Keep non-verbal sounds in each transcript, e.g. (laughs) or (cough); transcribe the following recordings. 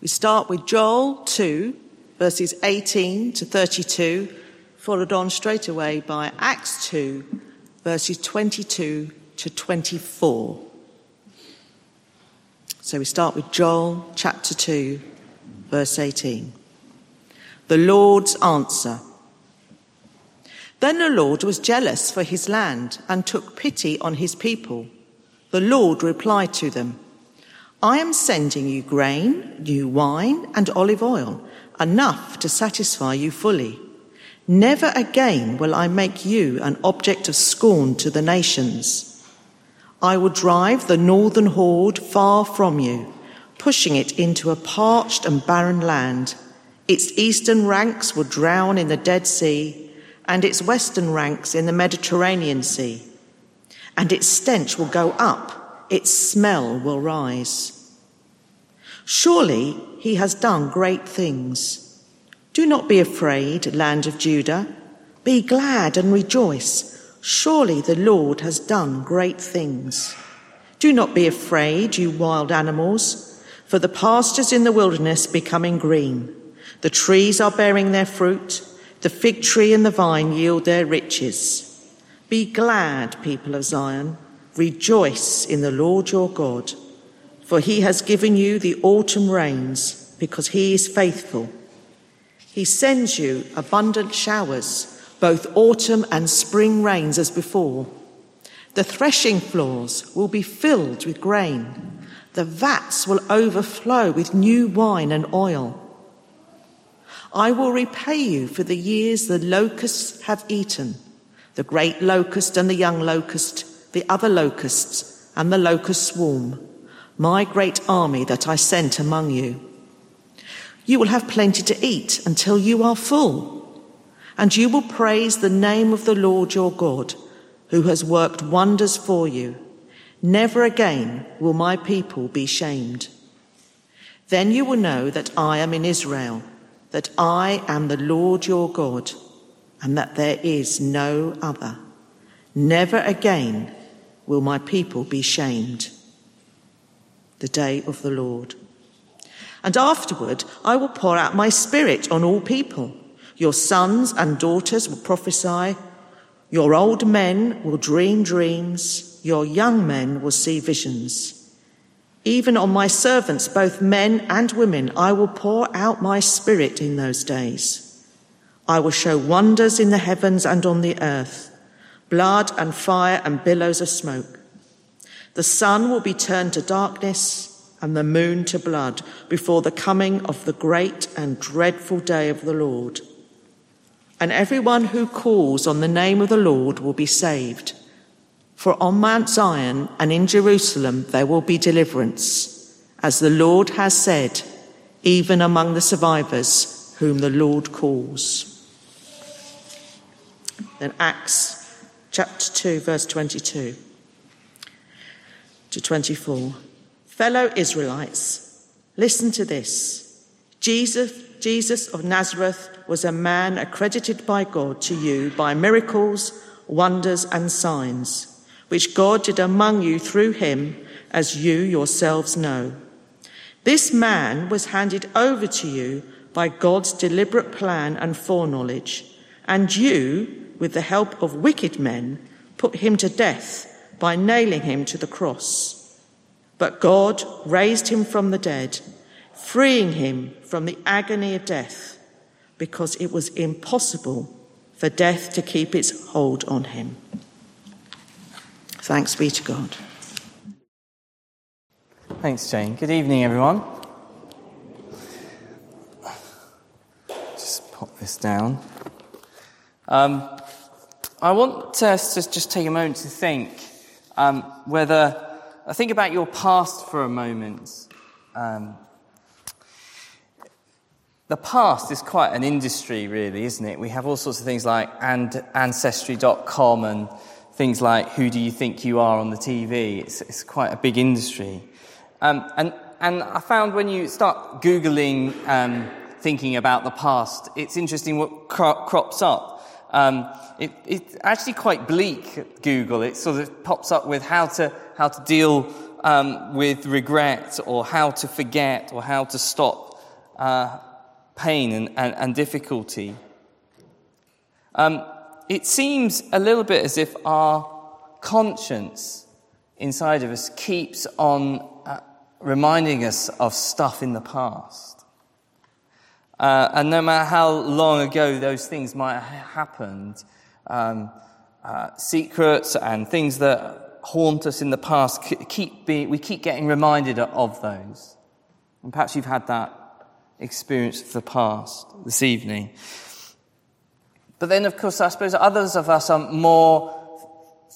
We start with Joel 2, verses 18 to 32, followed on straight away by Acts 2, verses 22 to 24. So we start with Joel chapter 2, verse 18. The Lord's answer. Then the Lord was jealous for his land and took pity on his people. The Lord replied to them, I am sending you grain, new wine, and olive oil, enough to satisfy you fully. Never again will I make you an object of scorn to the nations. I will drive the northern horde far from you, pushing it into a parched and barren land. Its eastern ranks will drown in the Dead Sea, and its western ranks in the Mediterranean Sea. And its stench will go up its smell will rise. Surely he has done great things. Do not be afraid, land of Judah. Be glad and rejoice. Surely the Lord has done great things. Do not be afraid, you wild animals, for the pastures in the wilderness becoming green. The trees are bearing their fruit. The fig tree and the vine yield their riches. Be glad, people of Zion. Rejoice in the Lord your God, for he has given you the autumn rains, because he is faithful. He sends you abundant showers, both autumn and spring rains as before. The threshing floors will be filled with grain. The vats will overflow with new wine and oil. I will repay you for the years the locusts have eaten, the great locust and the young locust the other locusts, and the locust swarm, my great army that I sent among you. You will have plenty to eat until you are full, and you will praise the name of the Lord your God, who has worked wonders for you. Never again will my people be shamed. Then you will know that I am in Israel, that I am the Lord your God, and that there is no other. Never again will my people be shamed. The day of the Lord. And afterward, I will pour out my spirit on all people. Your sons and daughters will prophesy. Your old men will dream dreams. Your young men will see visions. Even on my servants, both men and women, I will pour out my spirit in those days. I will show wonders in the heavens and on the earth blood and fire and billows of smoke. The sun will be turned to darkness and the moon to blood before the coming of the great and dreadful day of the Lord. And everyone who calls on the name of the Lord will be saved. For on Mount Zion and in Jerusalem there will be deliverance, as the Lord has said, even among the survivors whom the Lord calls. Then Acts chapter 2, verse 22 to 24. Fellow Israelites, listen to this. Jesus, Jesus of Nazareth was a man accredited by God to you by miracles, wonders, and signs, which God did among you through him, as you yourselves know. This man was handed over to you by God's deliberate plan and foreknowledge, and you, with the help of wicked men, put him to death by nailing him to the cross. But God raised him from the dead, freeing him from the agony of death, because it was impossible for death to keep its hold on him. Thanks be to God. Thanks, Jane. Good evening, everyone. Just pop this down. Um, I want us to just take a moment to think um, whether, uh, think about your past for a moment. Um, the past is quite an industry, really, isn't it? We have all sorts of things like and, Ancestry.com and things like Who Do You Think You Are on the TV. It's, it's quite a big industry. Um, and, and I found when you start Googling um, thinking about the past, it's interesting what cro- crops up. Um, it, it's actually quite bleak, Google. It sort of pops up with how to, how to deal um, with regret or how to forget or how to stop uh, pain and, and, and difficulty. Um, it seems a little bit as if our conscience inside of us keeps on uh, reminding us of stuff in the past. Uh, and no matter how long ago those things might have happened, um, uh, secrets and things that haunt us in the past keep we keep getting reminded of those. And perhaps you've had that experience of the past this evening. But then, of course, I suppose others of us are more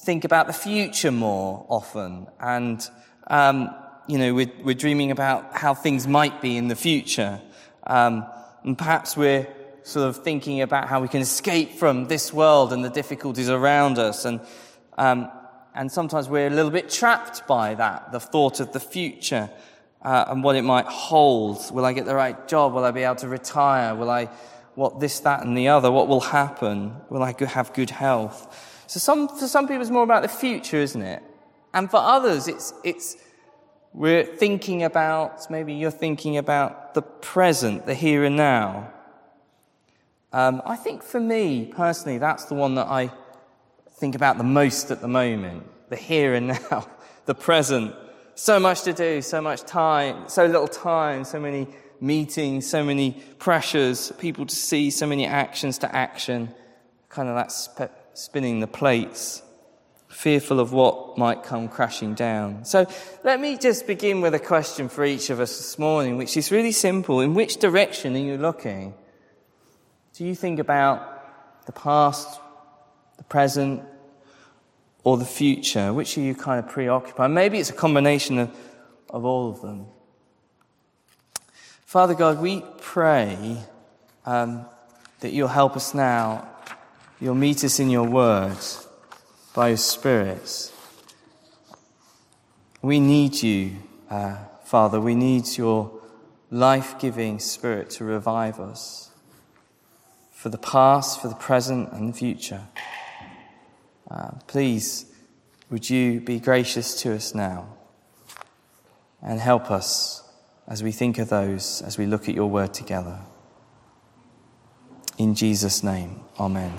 think about the future more often, and um, you know, we're, we're, dreaming about how things might be in the future, um, and perhaps we're sort of thinking about how we can escape from this world and the difficulties around us, and um, and sometimes we're a little bit trapped by that, the thought of the future. Uh, and what it might hold. Will I get the right job? Will I be able to retire? Will I what this, that, and the other, what will happen? Will I have good health? So some, for some people, it's more about the future, isn't it? And for others, it's, it's, we're thinking about, maybe you're thinking about the present, the here and now. Um, I think for me, personally, that's the one that I think about the most at the moment. The here and (laughs) now, the present. So much to do, so much time, so little time, so many meetings, so many pressures, people to see, so many actions to action, kind of that sp- spinning the plates, fearful of what might come crashing down. So let me just begin with a question for each of us this morning, which is really simple. In which direction are you looking? Do you think about the past, the present, or the future? Which are you kind of preoccupied? Maybe it's a combination of, of all of them. Father God, we pray um, that you'll help us now. You'll meet us in your words by Spirit. We need you, uh, Father. We need your life giving Spirit to revive us for the past, for the present, and the future. Uh, please, would you be gracious to us now and help us as we think of those, as we look at your word together. In Jesus' name, Amen.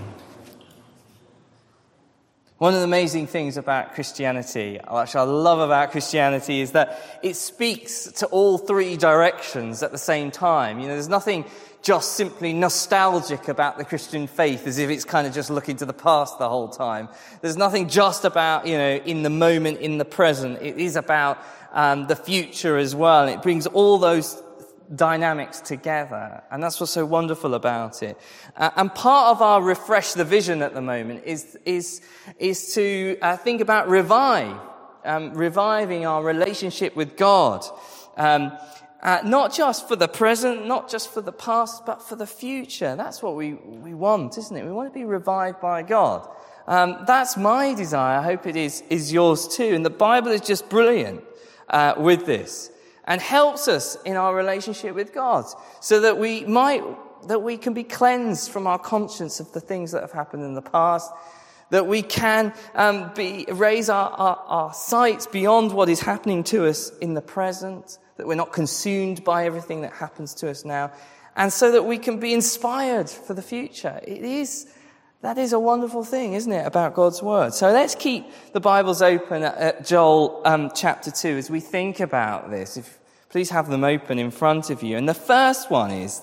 One of the amazing things about Christianity, which I love about Christianity, is that it speaks to all three directions at the same time. You know, there's nothing just simply nostalgic about the Christian faith as if it's kind of just looking to the past the whole time. There's nothing just about, you know, in the moment, in the present. It is about um, the future as well. It brings all those dynamics together. And that's what's so wonderful about it. Uh, and part of our refresh the vision at the moment is, is, is to uh, think about revive, um, reviving our relationship with God. Um, uh, not just for the present, not just for the past, but for the future. That's what we, we want, isn't it? We want to be revived by God. Um, that's my desire. I hope it is, is yours too. And the Bible is just brilliant uh, with this and helps us in our relationship with God so that we might, that we can be cleansed from our conscience of the things that have happened in the past, that we can um, be, raise our, our, our sights beyond what is happening to us in the present, that we're not consumed by everything that happens to us now, and so that we can be inspired for the future. It is that is a wonderful thing, isn't it, about God's Word? So let's keep the Bibles open at, Joel um, chapter 2 as we think about this. If, please have them open in front of you. And the first one is,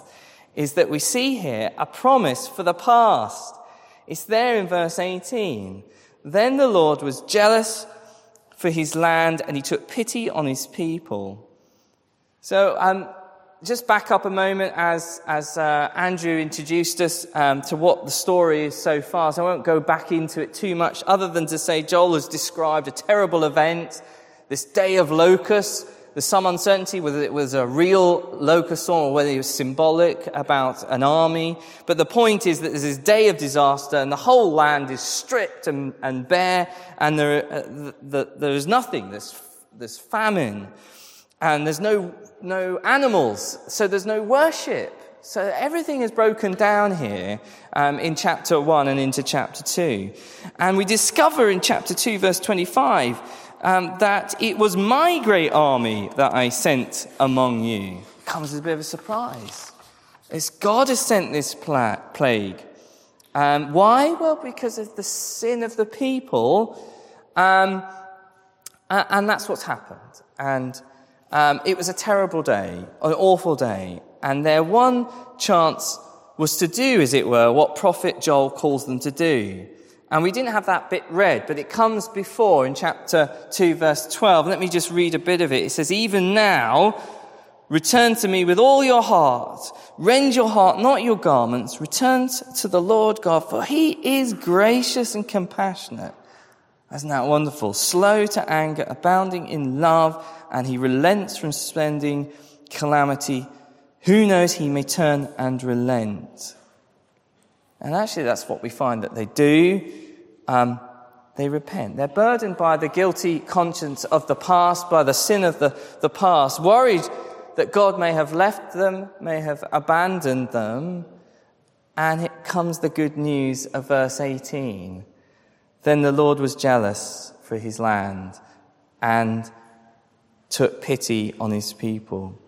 is that we see here a promise for the past. It's there in verse 18. Then the Lord was jealous for his land and he took pity on his people. So, um, just back up a moment as, as uh, Andrew introduced us um, to what the story is so far. So I won't go back into it too much, other than to say Joel has described a terrible event, this day of locusts. There's some uncertainty whether it was a real locust storm or whether it was symbolic about an army. But the point is that there's this day of disaster and the whole land is stripped and, and bare and there, uh, the, the, there is nothing. There's, there's famine and there's no, no animals, so there's no worship. So everything is broken down here um, in chapter 1 and into chapter 2. And we discover in chapter 2, verse 25, um, that it was my great army that I sent among you. comes as a bit of a surprise. It's God has sent this pla- plague. Um, why? Well, because of the sin of the people. Um, and that's what's happened. And um, it was a terrible day, an awful day. And their one chance was to do, as it were, what prophet Joel calls them to do. And we didn't have that bit read, but it comes before in chapter 2, verse 12. Let me just read a bit of it. It says, Even now, return to me with all your heart. Rend your heart, not your garments. Return to the Lord God, for he is gracious and compassionate. Isn't that wonderful? Slow to anger, abounding in love, and he relents from spending calamity. Who knows he may turn and relent. And actually, that's what we find that they do. Um, they repent. They're burdened by the guilty conscience of the past, by the sin of the, the past, worried that God may have left them, may have abandoned them. And it comes the good news of verse 18. Then the Lord was jealous for his land and took pity on his people.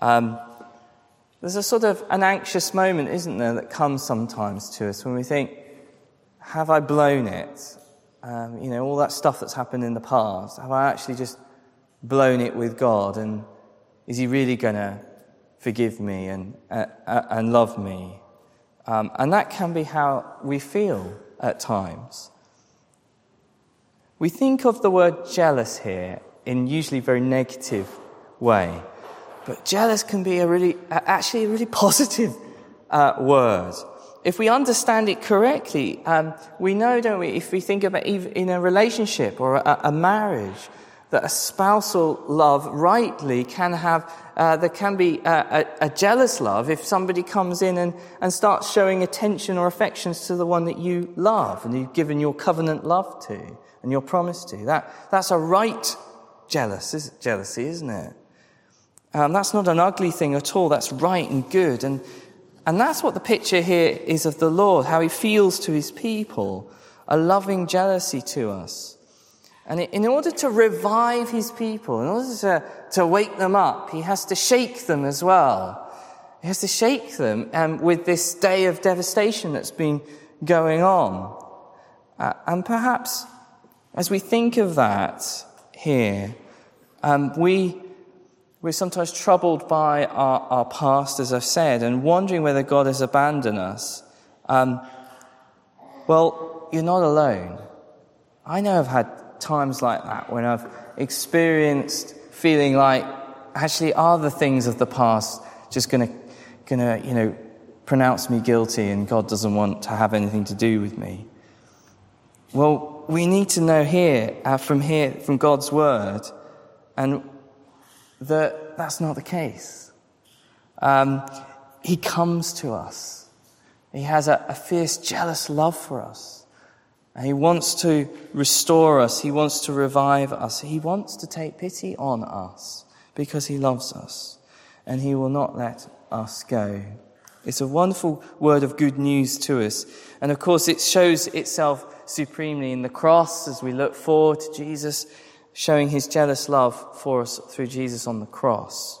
Um, there's a sort of an anxious moment, isn't there, that comes sometimes to us when we think, have I blown it? Um, you know, all that stuff that's happened in the past, have I actually just blown it with God? And is He really going to forgive me and, uh, uh, and love me? Um, and that can be how we feel at times. We think of the word jealous here in usually very negative way, but jealous can be a really, actually a really (laughs) positive uh, word. If we understand it correctly, um, we know, don't we, if we think about even in a relationship or a, a marriage, that a spousal love rightly can have, uh, there can be a, a, a, jealous love if somebody comes in and, and starts showing attention or affections to the one that you love and you've given your covenant love to and your promise to. That, that's a right jealous, is, jealousy, isn't it? Um, that's not an ugly thing at all. That's right and good. And, and that's what the picture here is of the Lord, how he feels to his people, a loving jealousy to us. And in order to revive his people, in order to, to wake them up, he has to shake them as well. He has to shake them um, with this day of devastation that's been going on. Uh, and perhaps as we think of that here, um, we, we're sometimes troubled by our, our, past, as I've said, and wondering whether God has abandoned us. Um, well, you're not alone. I know I've had times like that when I've experienced feeling like actually are the things of the past just going to, going to, you know, pronounce me guilty and God doesn't want to have anything to do with me. Well, we need to know here, uh, from here, from God's word, and that that's not the case. Um, he comes to us. He has a, a fierce, jealous love for us. And he wants to restore us. He wants to revive us. He wants to take pity on us because he loves us. And he will not let us go. It's a wonderful word of good news to us. And of course, it shows itself supremely in the cross as we look forward to Jesus showing his jealous love for us through Jesus on the cross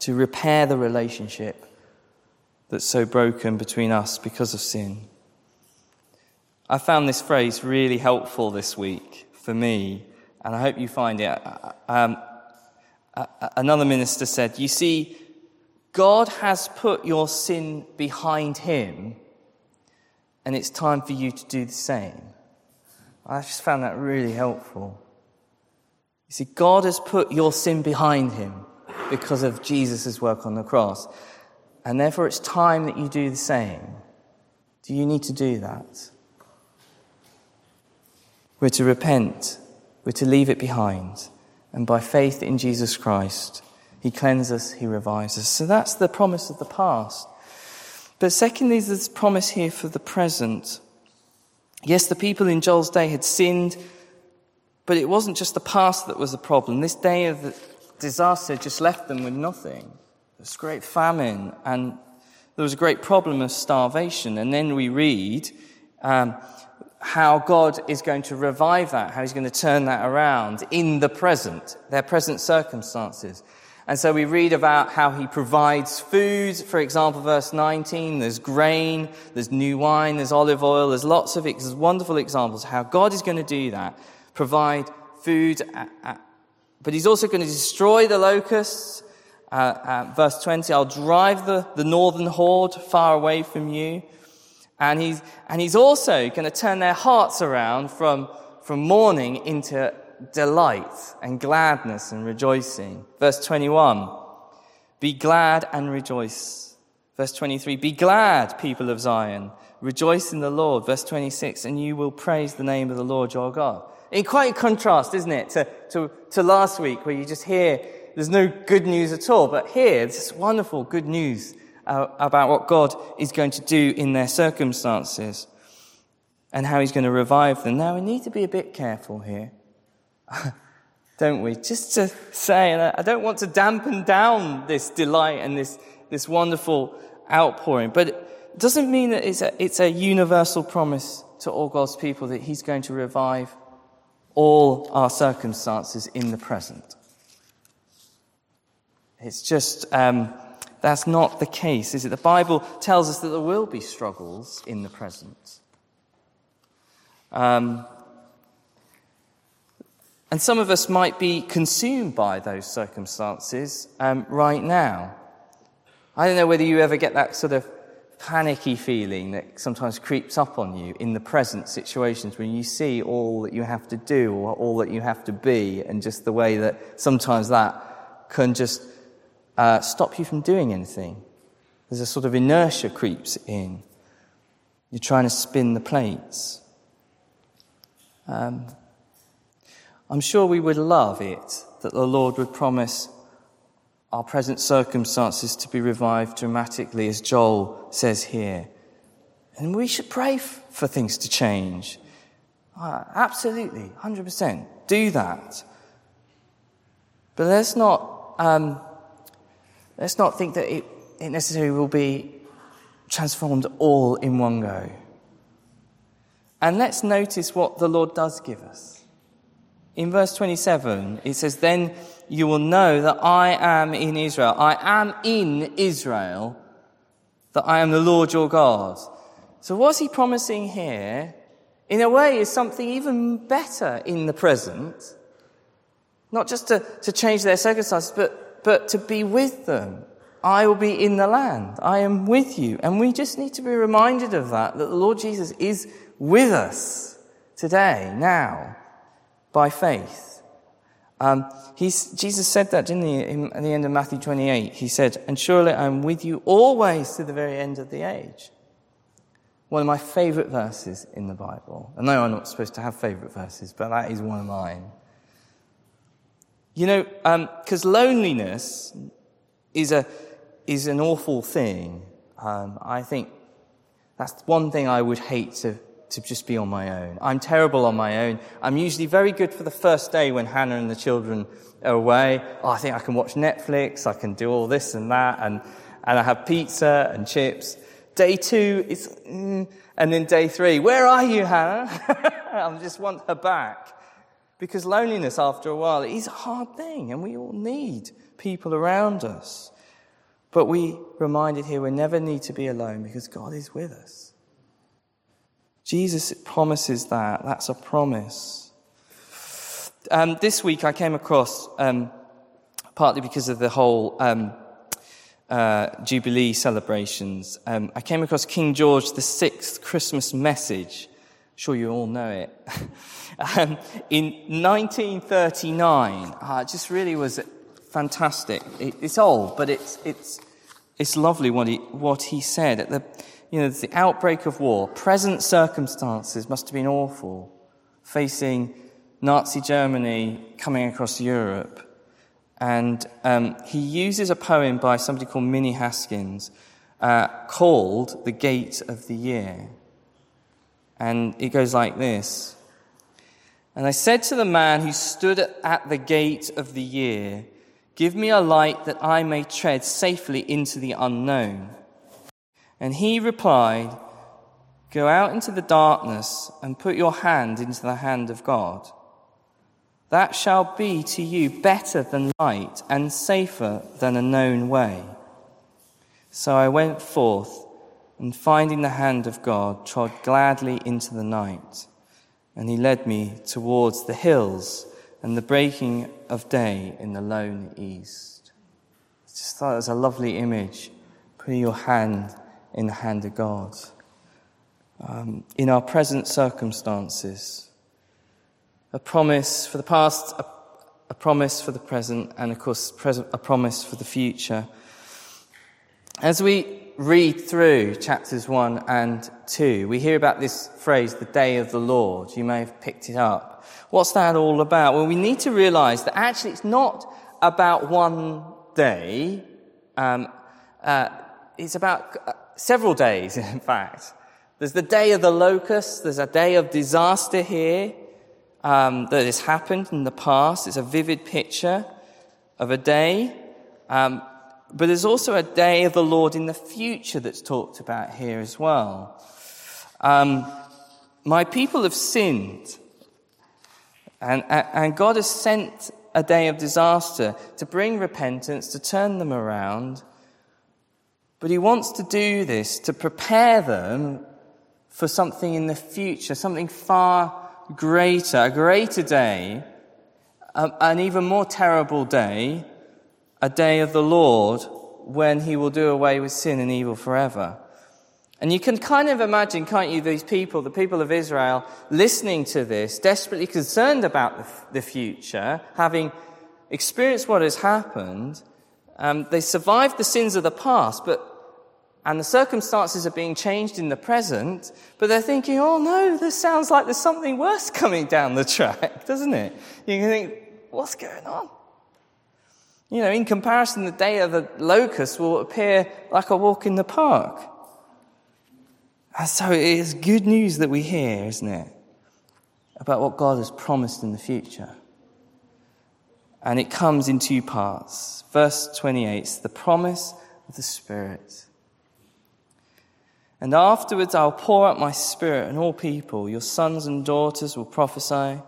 to repair the relationship that's so broken between us because of sin. I found this phrase really helpful this week for me, and I hope you find it. Um, another minister said, You see, God has put your sin behind him, and it's time for you to do the same. I just found that really helpful. You see, God has put your sin behind him because of Jesus' work on the cross, and therefore it's time that you do the same. Do you need to do that? We're to repent. We're to leave it behind. And by faith in Jesus Christ, He cleanses us, He revives us. So that's the promise of the past. But secondly, there's promise here for the present. Yes, the people in Joel's day had sinned, but it wasn't just the past that was the problem. This day of the disaster just left them with nothing. There was great famine, and there was a great problem of starvation. And then we read um, how God is going to revive that, how he's going to turn that around in the present, their present circumstances. And so we read about how he provides food. For example, verse 19, there's grain, there's new wine, there's olive oil, there's lots of it. there's wonderful examples how God is going to do that. Provide food, but he's also going to destroy the locusts. Uh, uh, verse 20, I'll drive the, the northern horde far away from you. And he's, and he's also going to turn their hearts around from, from mourning into delight and gladness and rejoicing. Verse 21 Be glad and rejoice. Verse 23 Be glad, people of Zion. Rejoice in the Lord. Verse 26 And you will praise the name of the Lord your God. In quite a contrast, isn't it, to, to, to last week where you just hear there's no good news at all. But here, this wonderful good news uh, about what God is going to do in their circumstances and how he's going to revive them. Now, we need to be a bit careful here (laughs) don't we? Just to say, and I don't want to dampen down this delight and this, this wonderful outpouring, but it doesn't mean that it's a, it's a universal promise to all God's people that He's going to revive all our circumstances in the present. It's just, um, that's not the case, is it? The Bible tells us that there will be struggles in the present. Um, and some of us might be consumed by those circumstances um, right now. I don't know whether you ever get that sort of panicky feeling that sometimes creeps up on you in the present situations when you see all that you have to do or all that you have to be, and just the way that sometimes that can just uh, stop you from doing anything. There's a sort of inertia creeps in. You're trying to spin the plates. Um, I'm sure we would love it that the Lord would promise our present circumstances to be revived dramatically, as Joel says here. And we should pray f- for things to change. Uh, absolutely, 100%. Do that. But let's not, um, let's not think that it, it necessarily will be transformed all in one go. And let's notice what the Lord does give us in verse 27, it says, Then you will know that I am in Israel. I am in Israel, that I am the Lord your God. So what's he promising here, in a way, is something even better in the present. Not just to, to change their circumstances, but, but to be with them. I will be in the land. I am with you. And we just need to be reminded of that, that the Lord Jesus is with us today, now by faith. Um, Jesus said that, didn't he, at the end of Matthew 28? He said, And surely I'm with you always to the very end of the age. One of my favorite verses in the Bible. I know I'm not supposed to have favorite verses, but that is one of mine. You know, because um, loneliness is, a, is an awful thing. Um, I think that's one thing I would hate to to just be on my own. I'm terrible on my own. I'm usually very good for the first day when Hannah and the children are away. Oh, I think I can watch Netflix, I can do all this and that, and, and I have pizza and chips. Day two is, mm, and then day three, where are you, Hannah? (laughs) I just want her back. Because loneliness, after a while, is a hard thing, and we all need people around us. But we reminded here we never need to be alone because God is with us. Jesus promises that. That's a promise. Um, this week I came across, um, partly because of the whole um, uh, Jubilee celebrations, um, I came across King George VI Christmas message. Sure you all know it. (laughs) Um, in 1939, uh, it just really was fantastic. It, it's old, but it's, it's, it's lovely what he, what he said. At the, you know, the outbreak of war, present circumstances must have been awful, facing Nazi Germany coming across Europe. And um, he uses a poem by somebody called Minnie Haskins uh, called The Gate of the Year. And it goes like this And I said to the man who stood at the gate of the year, Give me a light that I may tread safely into the unknown. And he replied, Go out into the darkness and put your hand into the hand of God. That shall be to you better than light and safer than a known way. So I went forth and finding the hand of God, trod gladly into the night. And he led me towards the hills and the breaking of day in the lone east. I just thought it was a lovely image. Putting your hand in the hand of God. Um, in our present circumstances, a promise for the past, a, a promise for the present, and of course, a promise for the future. As we read through chapters 1 and 2, we hear about this phrase, the day of the Lord. You may have picked it up. What's that all about? Well, we need to realize that actually it's not about one day. Um, uh, it's about uh, several days, (laughs) in fact. There's the day of the locust. There's a day of disaster here um, that has happened in the past. It's a vivid picture of a day. Um, but there's also a day of the Lord in the future that's talked about here as well. Um, my people have sinned, and, and God has sent a day of disaster to bring repentance, to turn them around. But He wants to do this to prepare them for something in the future, something far greater, a greater day, an even more terrible day a day of the Lord when he will do away with sin and evil forever. And you can kind of imagine, can't you, these people, the people of Israel, listening to this, desperately concerned about the, future, having experienced what has happened. Um, they survived the sins of the past, but and the circumstances are being changed in the present, but they're thinking, oh no, this sounds like there's something worse (laughs) coming down the track, doesn't it? You can think, what's going on? You know, in comparison, the day of the locust will appear like a walk in the park. And so it is good news that we hear, isn't it? About what God has promised in the future. And it comes in two parts. Verse 28 the promise of the Spirit. And afterwards I'll pour out my Spirit on all people. Your sons and daughters will prophesy.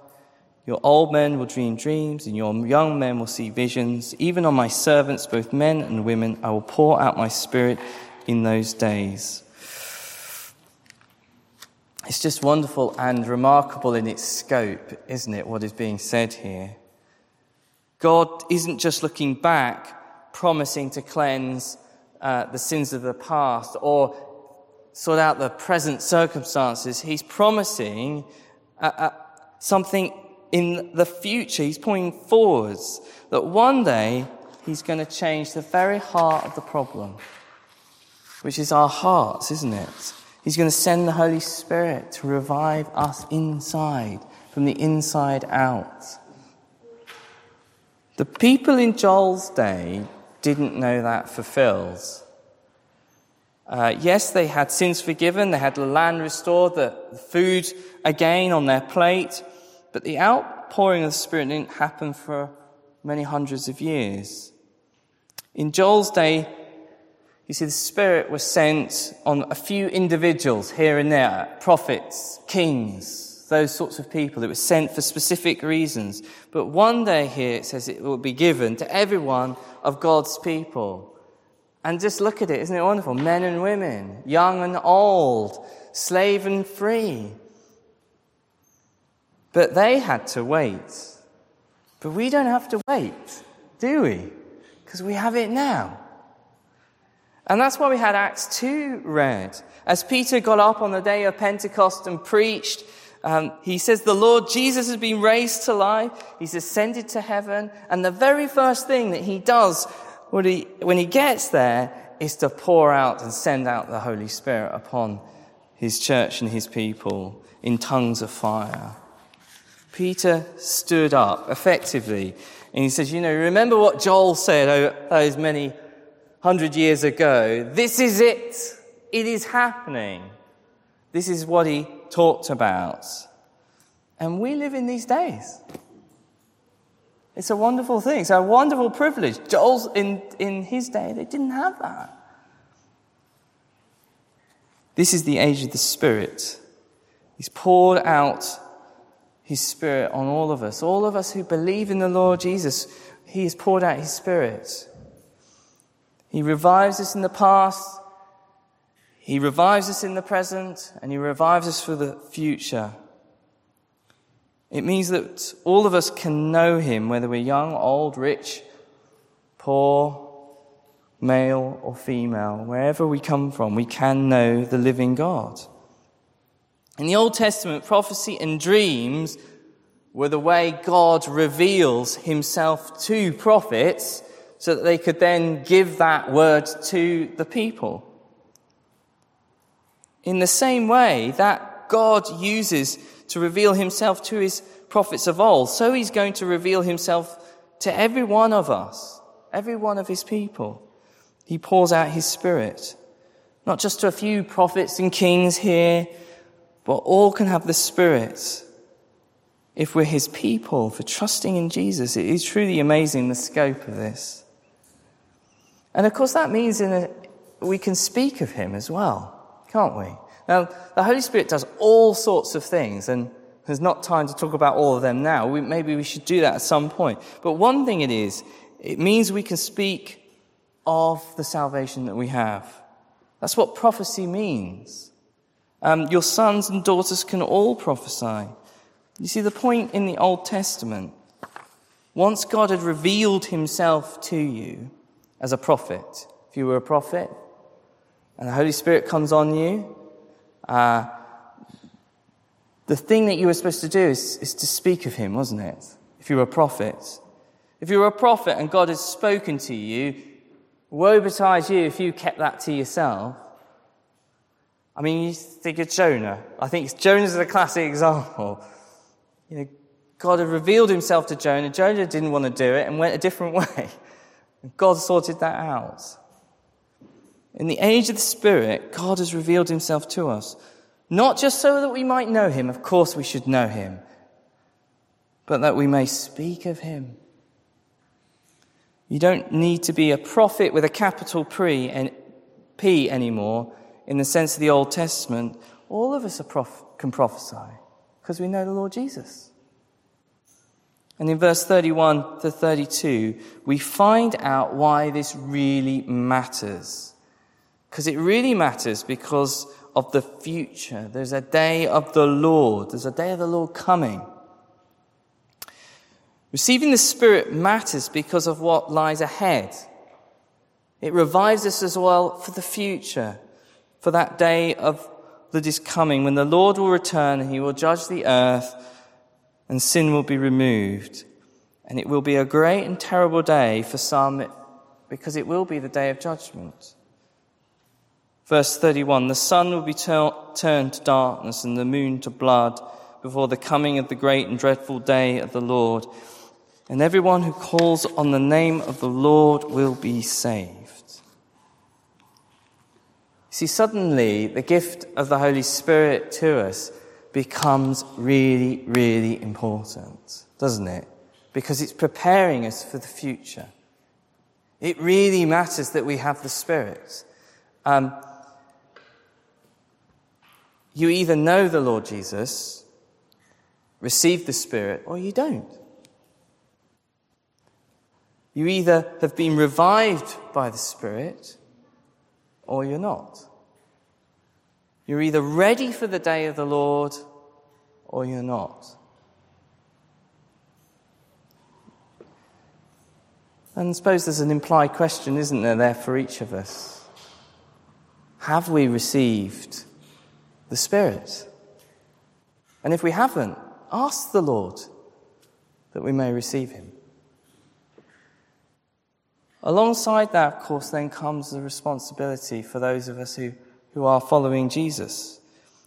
Your old men will dream dreams, and your young men will see visions. Even on my servants, both men and women, I will pour out my spirit in those days. It's just wonderful and remarkable in its scope, isn't it, what is being said here? God isn't just looking back, promising to cleanse uh, the sins of the past or sort out the present circumstances. He's promising uh, uh, something in the future. He's pointing forwards that one day he's going to change the very heart of the problem, which is our hearts, isn't it? He's going to send the Holy Spirit to revive us inside, from the inside out. The people in Joel's day didn't know that fulfilled. Uh, yes, they had sins forgiven, they had the land restored, the food again on their plate, but the outpouring of the Spirit didn't happen for many hundreds of years. In Joel's day, you see, the Spirit was sent on a few individuals here and there, prophets, kings, those sorts of people. It was sent for specific reasons. But one day here it says it will be given to everyone of God's people. And just look at it, isn't it wonderful? Men and women, young and old, slave and free. But they had to wait. But we don't have to wait, do we? Because we have it now. And that's why we had Acts 2 read. As Peter got up on the day of Pentecost and preached, um, he says the Lord Jesus has been raised to life. He's ascended to heaven. And the very first thing that he does when he, when he gets there is to pour out and send out the Holy Spirit upon his church and his people in tongues of fire. Peter stood up effectively and he says, You know, remember what Joel said those many hundred years ago? This is it. It is happening. This is what he talked about. And we live in these days. It's a wonderful thing. It's a wonderful privilege. Joel's in, in his day, they didn't have that. This is the age of the Spirit. He's poured out His Spirit on all of us. All of us who believe in the Lord Jesus, He has poured out His Spirit. He revives us in the past, He revives us in the present, and He revives us for the future. It means that all of us can know Him, whether we're young, old, rich, poor, male, or female. Wherever we come from, we can know the living God. In the Old Testament, prophecy and dreams were the way God reveals himself to prophets so that they could then give that word to the people. In the same way that God uses to reveal himself to his prophets of old, so he's going to reveal himself to every one of us, every one of his people. He pours out his spirit, not just to a few prophets and kings here, but all can have the Spirit if we're His people for trusting in Jesus. It is truly amazing the scope of this. And of course, that means a, we can speak of Him as well, can't we? Now, the Holy Spirit does all sorts of things, and there's not time to talk about all of them now. We, maybe we should do that at some point. But one thing it is, it means we can speak of the salvation that we have. That's what prophecy means. Um, your sons and daughters can all prophesy. You see, the point in the Old Testament, once God had revealed himself to you as a prophet, if you were a prophet, and the Holy Spirit comes on you, uh, the thing that you were supposed to do is, is to speak of him, wasn't it? If you were a prophet. If you were a prophet and God has spoken to you, woe betide you if you kept that to yourself I mean, you think of Jonah. I think Jonah is a classic example. You know, God had revealed himself to Jonah. Jonah didn't want to do it and went a different (laughs) way. And God sorted that out. In the age of the Spirit, God has revealed himself to us. Not just so that we might know him, of course we should know him, but that we may speak of him. You don't need to be a prophet with a capital P anymore in the sense of the Old Testament, all of us prof- can prophesy because we know the Lord Jesus. And in verse 31 to 32, we find out why this really matters. Because it really matters because of the future. There's a day of the Lord. There's a day of the Lord coming. Receiving the Spirit matters because of what lies ahead. It revives us as well for the future for that day of that is coming when the Lord will return and he will judge the earth and sin will be removed. And it will be a great and terrible day for some because it will be the day of judgment. Verse 31 The sun will be turned to darkness and the moon to blood before the coming of the great and dreadful day of the Lord. And everyone who calls on the name of the Lord will be saved. See, suddenly the gift of the Holy Spirit to us becomes really, really important, doesn't it? Because it's preparing us for the future. It really matters that we have the Spirit. Um, you either know the Lord Jesus, receive the Spirit, or you don't. You either have been revived by the Spirit, or you're not. You're either ready for the day of the Lord or you're not. And I suppose there's an implied question, isn't there, there for each of us? Have we received the Spirit? And if we haven't, ask the Lord that we may receive Him. Alongside that, of course, then comes the responsibility for those of us who who are following Jesus,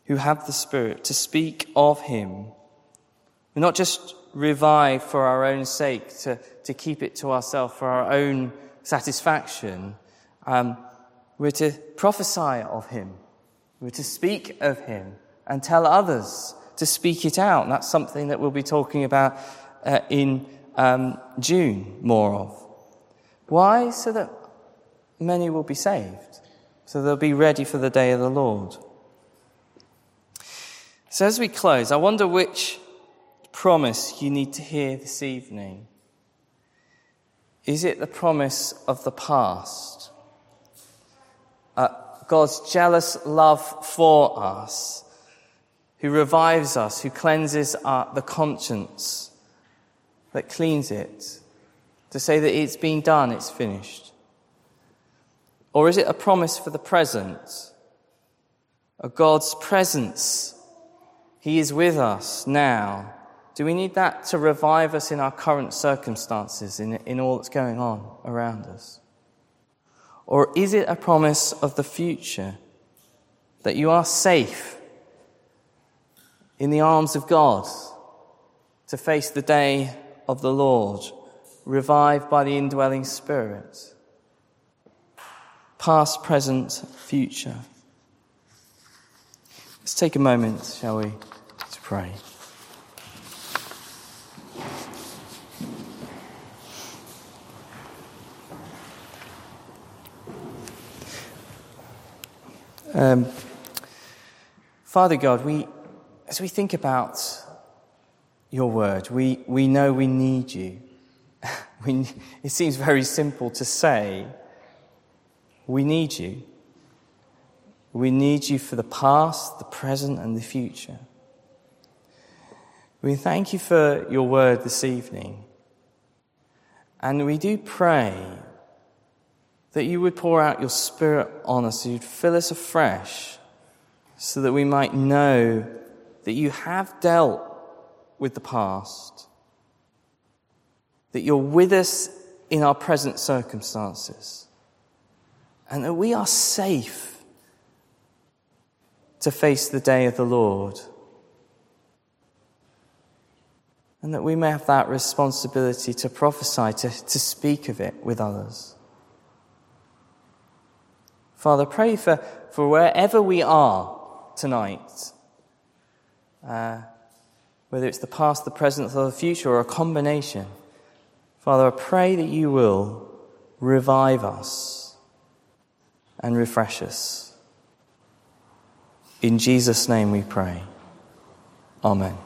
who have the Spirit, to speak of Him. We're not just revive for our own sake, to, to keep it to ourselves for our own satisfaction. Um, we're to prophesy of Him. We're to speak of Him and tell others to speak it out. And that's something that we'll be talking about uh, in um, June more of. Why? So that many will be saved so they'll be ready for the day of the Lord. So, as we close, I wonder which promise you need to hear this evening? Is it the promise of the past? Uh, God's jealous love for us, who revives us, who cleanses our, the conscience, that cleans it, to say that it's been done, it's finished? Or is it a promise for the present? A God's presence. He is with us now. Do we need that to revive us in our current circumstances, in, in all that's going on around us? Or is it a promise of the future that you are safe in the arms of God to face the day of the Lord, revived by the indwelling Spirit? Past, present, future. Let's take a moment, shall we, to pray. Um, Father God, we, as we think about your word, we, we know we need you. (laughs) we, it seems very simple to say, we need you. We need you for the past, the present, and the future. We thank you for your word this evening. And we do pray that you would pour out your Spirit on us, you'd fill us afresh, so that we might know that you have dealt with the past, that you're with us in our present circumstances, and that we are safe to face the day of the Lord. And that we may have that responsibility to prophesy, to, to speak of it with others. Father, pray for, for wherever we are tonight, uh, whether it's the past, the present, or the future, or a combination. Father, I pray that you will revive us and refresh us. In Jesus' name we pray. Amen.